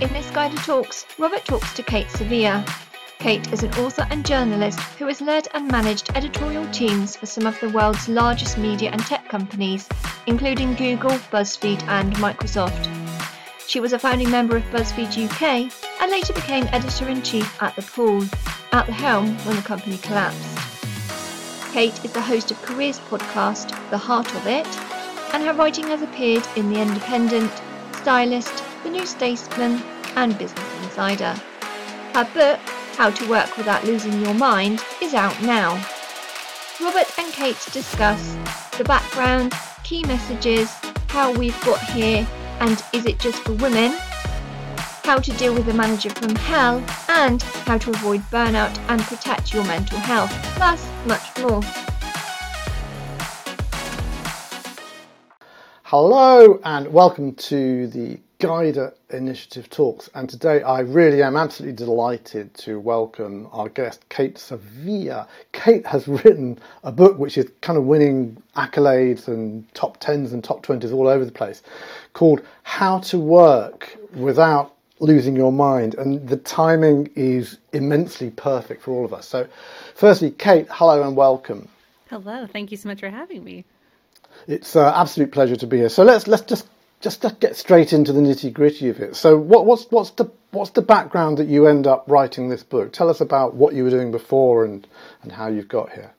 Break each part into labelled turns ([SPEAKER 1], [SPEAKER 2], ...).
[SPEAKER 1] In this guided talks, Robert talks to Cate Sevilla. Cate is an author and journalist who has led and managed editorial teams for some of the world's largest media and tech companies, including Google, BuzzFeed, and Microsoft. She was a founding member of BuzzFeed UK and later became editor in chief at The Pool, at the helm when the company collapsed. Cate is the host of Careers podcast, The Heart of It, and her writing has appeared in The Independent, Stylist, The New Statesman, and Business Insider. Her book, How to Work Without Losing Your Mind, is out now. Robert and Cate discuss the background, key messages, how we've got here, and is it just for women? How to deal with a manager from hell, and how to avoid burnout and protect your mental health, plus much more.
[SPEAKER 2] Hello and welcome to the Guider Initiative Talks. And today I really am absolutely delighted to welcome our guest, Cate Sevilla. Cate has written a book which is kind of winning accolades and top 10s and top 20s all over the place called How to Work Without Losing Your Mind. And the timing is immensely perfect for all of us. So, firstly, Cate, hello and welcome.
[SPEAKER 3] Hello, thank you so much for having me.
[SPEAKER 2] It's an uh, absolute pleasure to be here. So let's let's just just get straight into the nitty gritty of it. So what, what's what's the what's the background that you end up writing this book? Tell us about what you were doing before and and how you've got here.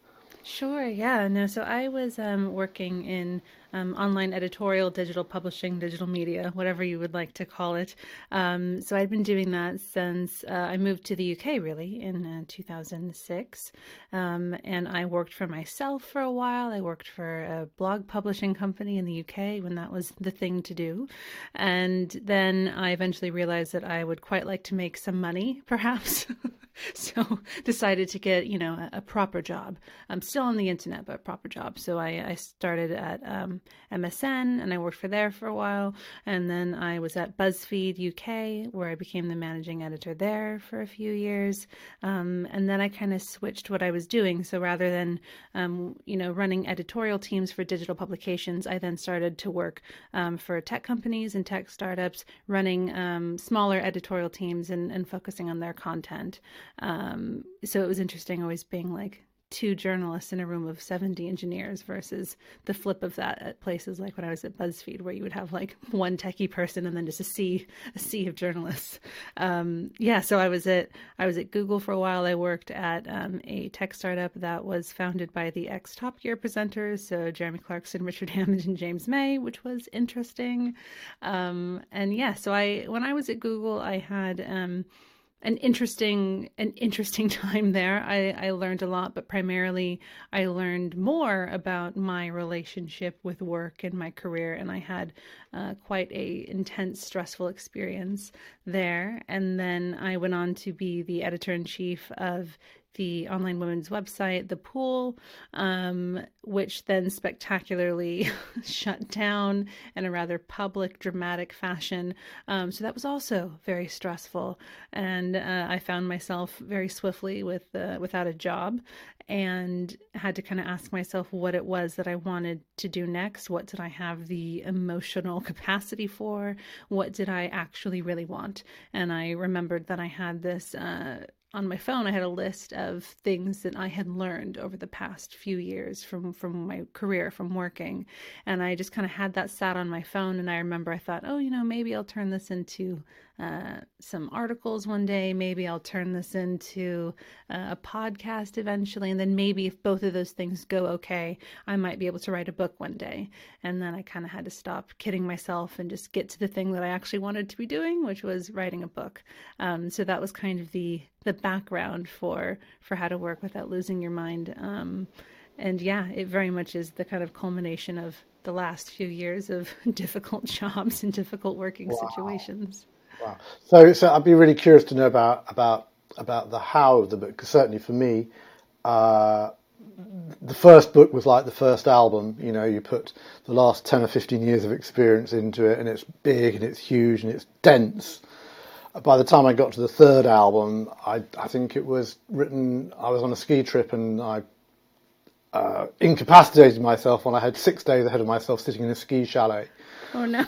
[SPEAKER 3] Sure. Yeah. No. So I was um, working in um, online editorial, digital publishing, digital media, whatever you would like to call it. Um, so I'd been doing that since uh, I moved to the UK, really, in uh, 2006. Um, and I worked for myself for a while. I worked for a blog publishing company in the UK when that was the thing to do. And then I eventually realized that I would quite like to make some money, perhaps. so decided to get you know a, a, proper job i'm still on the internet but a proper job so i, I started at um, msn and i worked for there for a while. And then i was at buzzfeed uk where i became the managing editor there for a few years. Um, and then i kind of switched what i was doing. So rather than um, you know running editorial teams for digital publications i then started to work um, for tech companies and tech startups running um, smaller editorial teams and, and focusing on their content. Um, so it was interesting always being like two journalists in a room of 70 engineers versus the flip of that at places like when I was at BuzzFeed, where you would have like one techie person and then just a sea, a sea of journalists. Um, yeah, so I was at I was at Google for a while. I worked at um, a tech startup that was founded by the ex Top Gear presenters, so Jeremy Clarkson, Richard Hammond, and James May, which was interesting. Um, and yeah, so I when I was at Google, I had um, an interesting an interesting time there. I, I learned a lot, but primarily I learned more about my relationship with work and my career, and I had uh, quite a intense, stressful experience there. And then I went on to be the editor in chief of the online women's website, The Pool, um, which then spectacularly shut down in a rather public, dramatic fashion. Um, so that was also very stressful, and uh, I found myself very swiftly with uh, without a job, and had to kind of ask myself what it was that I wanted to do next. What did I have the emotional capacity for? What did I actually really want? And I remembered that I had this. Uh, on my phone I had a list of things that I had learned over the past few years from from my career from working. And I just kind of had that sat on my phone and I remember I thought oh you know maybe I'll turn this into uh, some articles one day. Maybe I'll turn this into uh, a podcast eventually. And then maybe if both of those things go okay, I might be able to write a book one day. And then I kind of had to stop kidding myself and just get to the thing that I actually wanted to be doing, which was writing a book. Um, so that was kind of the the background for for how to work without losing your mind. Um, and yeah, it very much is the kind of culmination of the last few years of difficult jobs and difficult working wow. situations.
[SPEAKER 2] Wow. So, so I'd be really curious to know about about about the how of the book. Because certainly for me, uh, the first book was like the first album. You know, you put the last ten or fifteen years of experience into it, and it's big and it's huge and it's dense. By the time I got to the third album, I, I think it was written. I was on a ski trip and I uh, incapacitated myself when I had six days ahead of myself sitting in a ski chalet.
[SPEAKER 3] Oh no!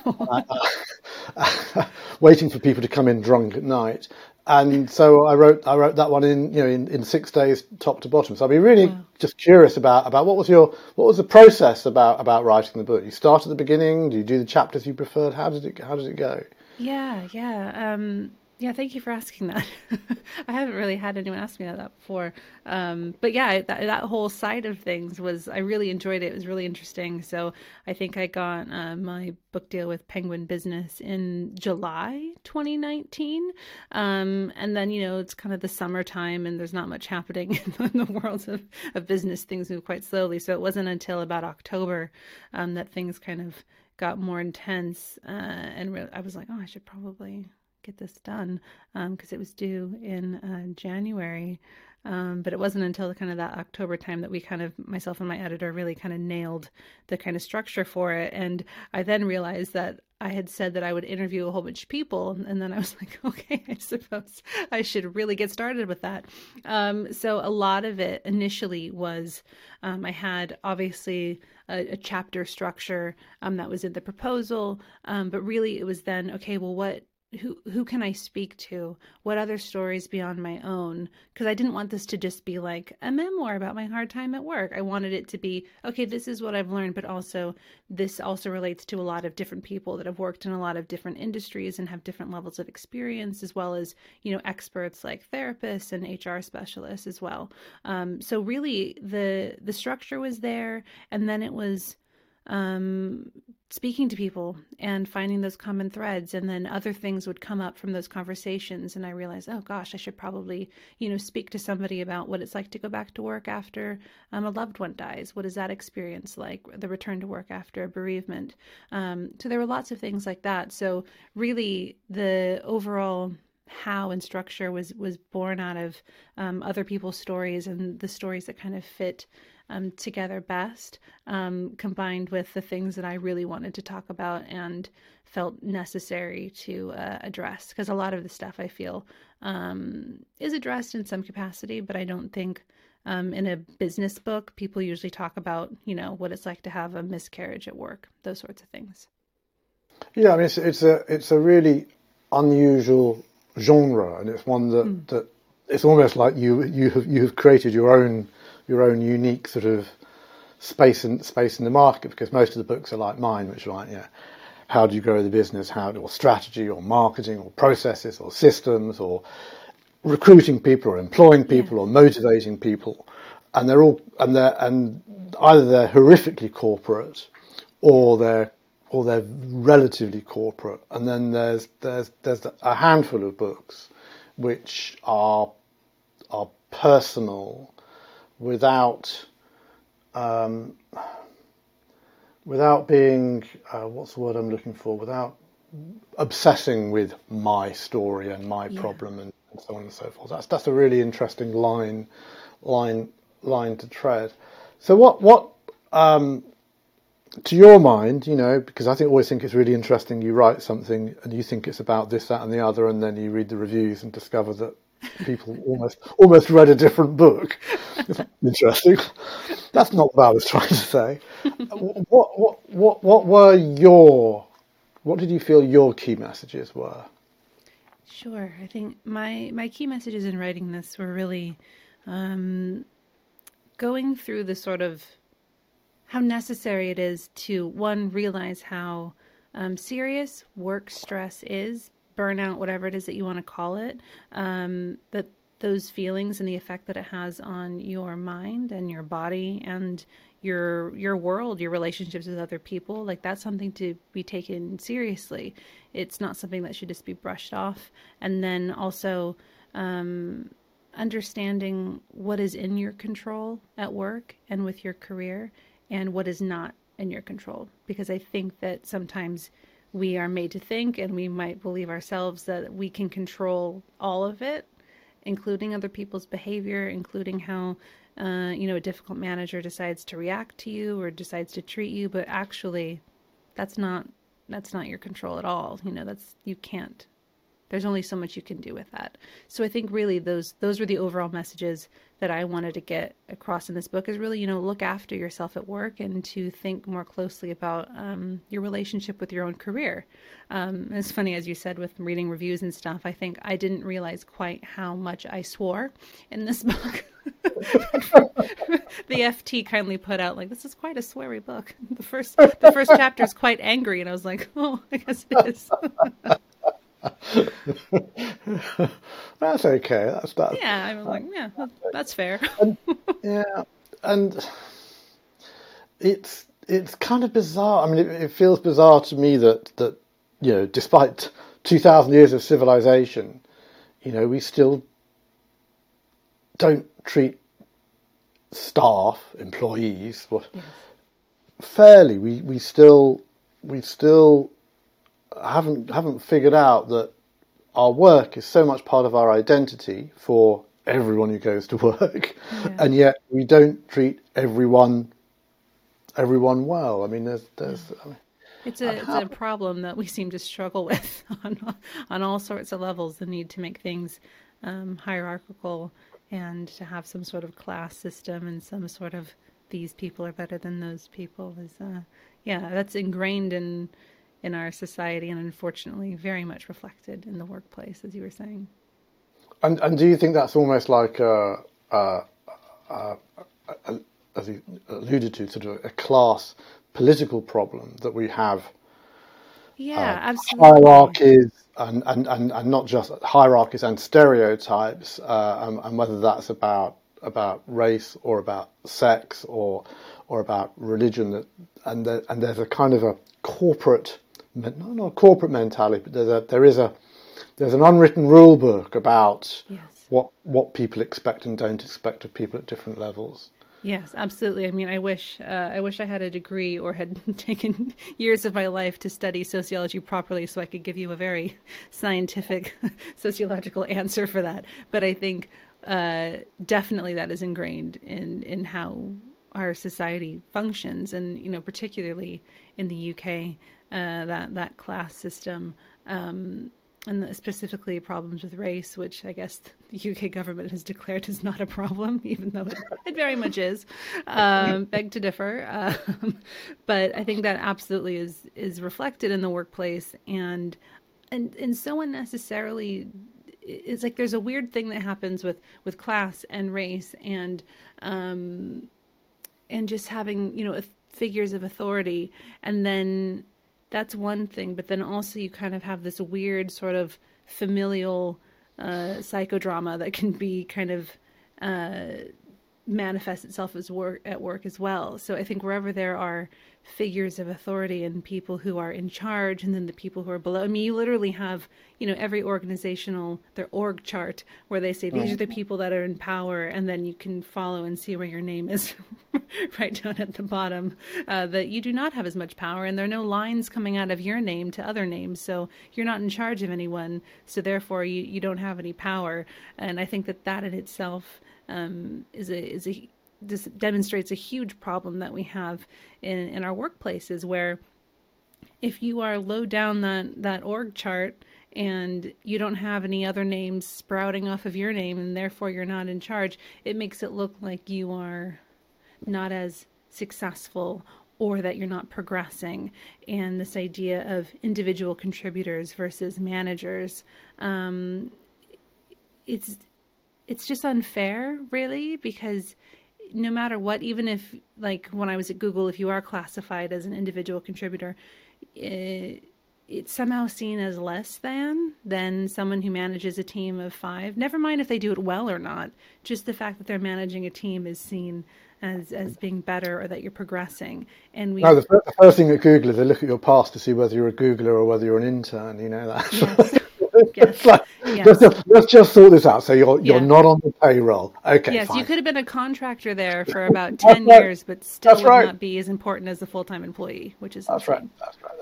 [SPEAKER 2] uh, waiting for people to come in drunk at night. And so I wrote I wrote that one in you know in, in six days top to bottom. So I'd be really wow. just curious about about what was your what was the process about about writing the book. You start at the beginning. Do you do the chapters you preferred? How did it how did it go?
[SPEAKER 3] Yeah, yeah. Um, yeah, thank you for asking that. I haven't really had anyone ask me that before. Um, but yeah, that, that whole side of things was, I really enjoyed it. It was really interesting. So I think I got uh, my book deal with Penguin Business in July 2019. Um, and then, you know, it's kind of the summertime and there's not much happening in the world of, of business. Things move quite slowly. So it wasn't until about October um, that things kind of got more intense. Uh, and re- I was like, oh, I should probably get this done because um, it was due in uh, January. Um, but it wasn't until kind of that October time that we kind of, myself and my editor, really kind of nailed the kind of structure for it. And I then realized that I had said that I would interview a whole bunch of people. And then I was like, okay, I suppose I should really get started with that. Um, so a lot of it initially was um, I had obviously a, a chapter structure um, that was in the proposal. Um, but really it was then, okay, well, what who who can I speak to? What other stories beyond my own? Because I didn't want this to just be like a memoir about my hard time at work. I wanted it to be okay. This is what I've learned, but also this also relates to a lot of different people that have worked in a lot of different industries and have different levels of experience, as well as you know experts like therapists and HR specialists as well. Um, so really, the the structure was there, and then it was um, speaking to people and finding those common threads and then other things would come up from those conversations and i realized oh gosh i should probably you know speak to somebody about what it's like to go back to work after um, a loved one dies. What is that experience like? The return to work after a bereavement. Um, so there were lots of things like that. So really the overall how and structure was was born out of um, other people's stories and the stories that kind of fit um, together best, um, combined with the things that I really wanted to talk about and felt necessary to uh, address. Because a lot of the stuff I feel um, is addressed in some capacity, but I don't think um, in a business book people usually talk about, you know, what it's like to have a miscarriage at work, those sorts of things.
[SPEAKER 2] Yeah, I mean, it's, it's a it's a really unusual genre, and it's one that mm. that it's almost like you you have you have created your own your own unique sort of space and space in the market because most of the books are like mine, which are like, yeah, how do you grow the business, how or strategy or marketing or processes or systems or recruiting people or employing people yeah. or motivating people, and they're all and they're and either they're horrifically corporate or they're or they're relatively corporate, and then there's there's there's a handful of books which are are personal without um, without being uh, what's the word I'm looking for without obsessing with my story and my yeah. problem and, and, so on and so forth. That's that's a really interesting line line line to tread. So what what um, to your mind, you know, because I think always think it's really interesting. You write something and you think it's about this, that, and the other, and then you read the reviews and discover that people almost almost read a different book. Interesting. That's not what I was trying to say. what what what what were your what did you feel your key messages were?
[SPEAKER 3] Sure. I think my my key messages in writing this were really um, going through the sort of how necessary it is to one realize how um, serious work stress is burnout, whatever it is that you want to call it, um, that those feelings and the effect that it has on your mind and your body and your your world, your relationships with other people, like that's something to be taken seriously. It's not something that should just be brushed off. And then also um, understanding what is in your control at work and with your career, and what is not in your control. Because I think that sometimes we are made to think and we might believe ourselves that we can control all of it including other people's behavior including how uh, you know a difficult manager decides to react to you or decides to treat you. But actually that's not that's not your control at all. You know that's you can't. There's only so much you can do with that. So i think really those those were the overall messages that I wanted to get across in this book is really, you know, look after yourself at work and to think more closely about um, your relationship with your own career. Um, it's funny, as you said, with reading reviews and stuff, I think I didn't realize quite how much I swore in this book. the FT kindly put out like this is quite a sweary book. The first the first chapter is quite angry, and I was like, oh, I guess it is.
[SPEAKER 2] that's okay. That's that.
[SPEAKER 3] Yeah, I'm like, yeah, that's fair.
[SPEAKER 2] and, yeah, and it's it's kind of bizarre. I mean, it, it, feels bizarre to me that that you know, despite two thousand years of civilization, you know, we still don't treat staff, employees, well, yes. fairly. We we still we still haven't haven't figured out that our work is so much part of our identity for everyone who goes to work, yeah. and yet we don't treat everyone everyone well. I mean, there's there's. Yeah. I mean,
[SPEAKER 3] it's a it's a problem that we seem to struggle with on on all sorts of levels. The need to make things um, hierarchical and to have some sort of class system and some sort of these people are better than those people is uh, yeah that's ingrained in in our society and unfortunately very much reflected in the workplace, as you were saying.
[SPEAKER 2] And, and do you think that's almost like, a, a, a, as you alluded to, sort of a class political problem that we have?
[SPEAKER 3] Yeah, uh, absolutely.
[SPEAKER 2] Hierarchies and, and, and, and not just hierarchies and stereotypes, uh, and, and whether that's about about race or about sex or or about religion, and the, and there's a kind of a corporate not, not a corporate mentality, but there's a, there is a there's an unwritten rule book about yes. what what people expect and don't expect of people at different levels.
[SPEAKER 3] Yes, absolutely. I mean, I wish uh, I wish I had a degree or had taken years of my life to study sociology properly, so I could give you a very scientific sociological answer for that. But I think uh, definitely that is ingrained in in how our society functions, and you know, particularly in the UK, uh, that that class system, um, and specifically problems with race, which I guess the UK government has declared is not a problem, even though it, it very much is. Um, beg to differ, um, but I think that absolutely is is reflected in the workplace, and and and so unnecessarily it's like there's a weird thing that happens with with class and race and um and just having you know figures of authority and then that's one thing. But then also you kind of have this weird sort of familial uh, psychodrama that can be kind of uh, manifest itself as work at work as well. So I think wherever there are figures of authority and people who are in charge and then the people who are below. I mean, you literally have, you know, every organizational, their org chart where they say these are the people that are in power and then you can follow and see where your name is right down at the bottom, uh, that you do not have as much power and there are no lines coming out of your name to other names. So you're not in charge of anyone. So therefore you, you don't have any power. And I think that that in itself um, is a, is a, this demonstrates a huge problem that we have in, in our workplaces where if you are low down that, that org chart and you don't have any other names sprouting off of your name and therefore you're not in charge, it makes it look like you are not as successful or that you're not progressing. And this idea of individual contributors versus managers, um, it's it's just unfair, really, because no matter what, even if, like when I was at Google, if you are classified as an individual contributor, it, it's somehow seen as less than than someone who manages a team of five. Never mind if they do it well or not. Just the fact that they're managing a team is seen as as being better or that you're progressing. And we
[SPEAKER 2] no, the, first, the first thing at Google is they look at your past to see whether you're a Googler or whether you're an intern. You know that. Yes. yes. like, yes. Let's, just, let's, just, sort this out. So you're you're yeah. not on the payroll. Okay.
[SPEAKER 3] Yes,
[SPEAKER 2] fine.
[SPEAKER 3] you could have been a contractor there for about ten right. years, but still That's would right. not be as important as a full time employee, which is
[SPEAKER 2] That's insane. right. That's right.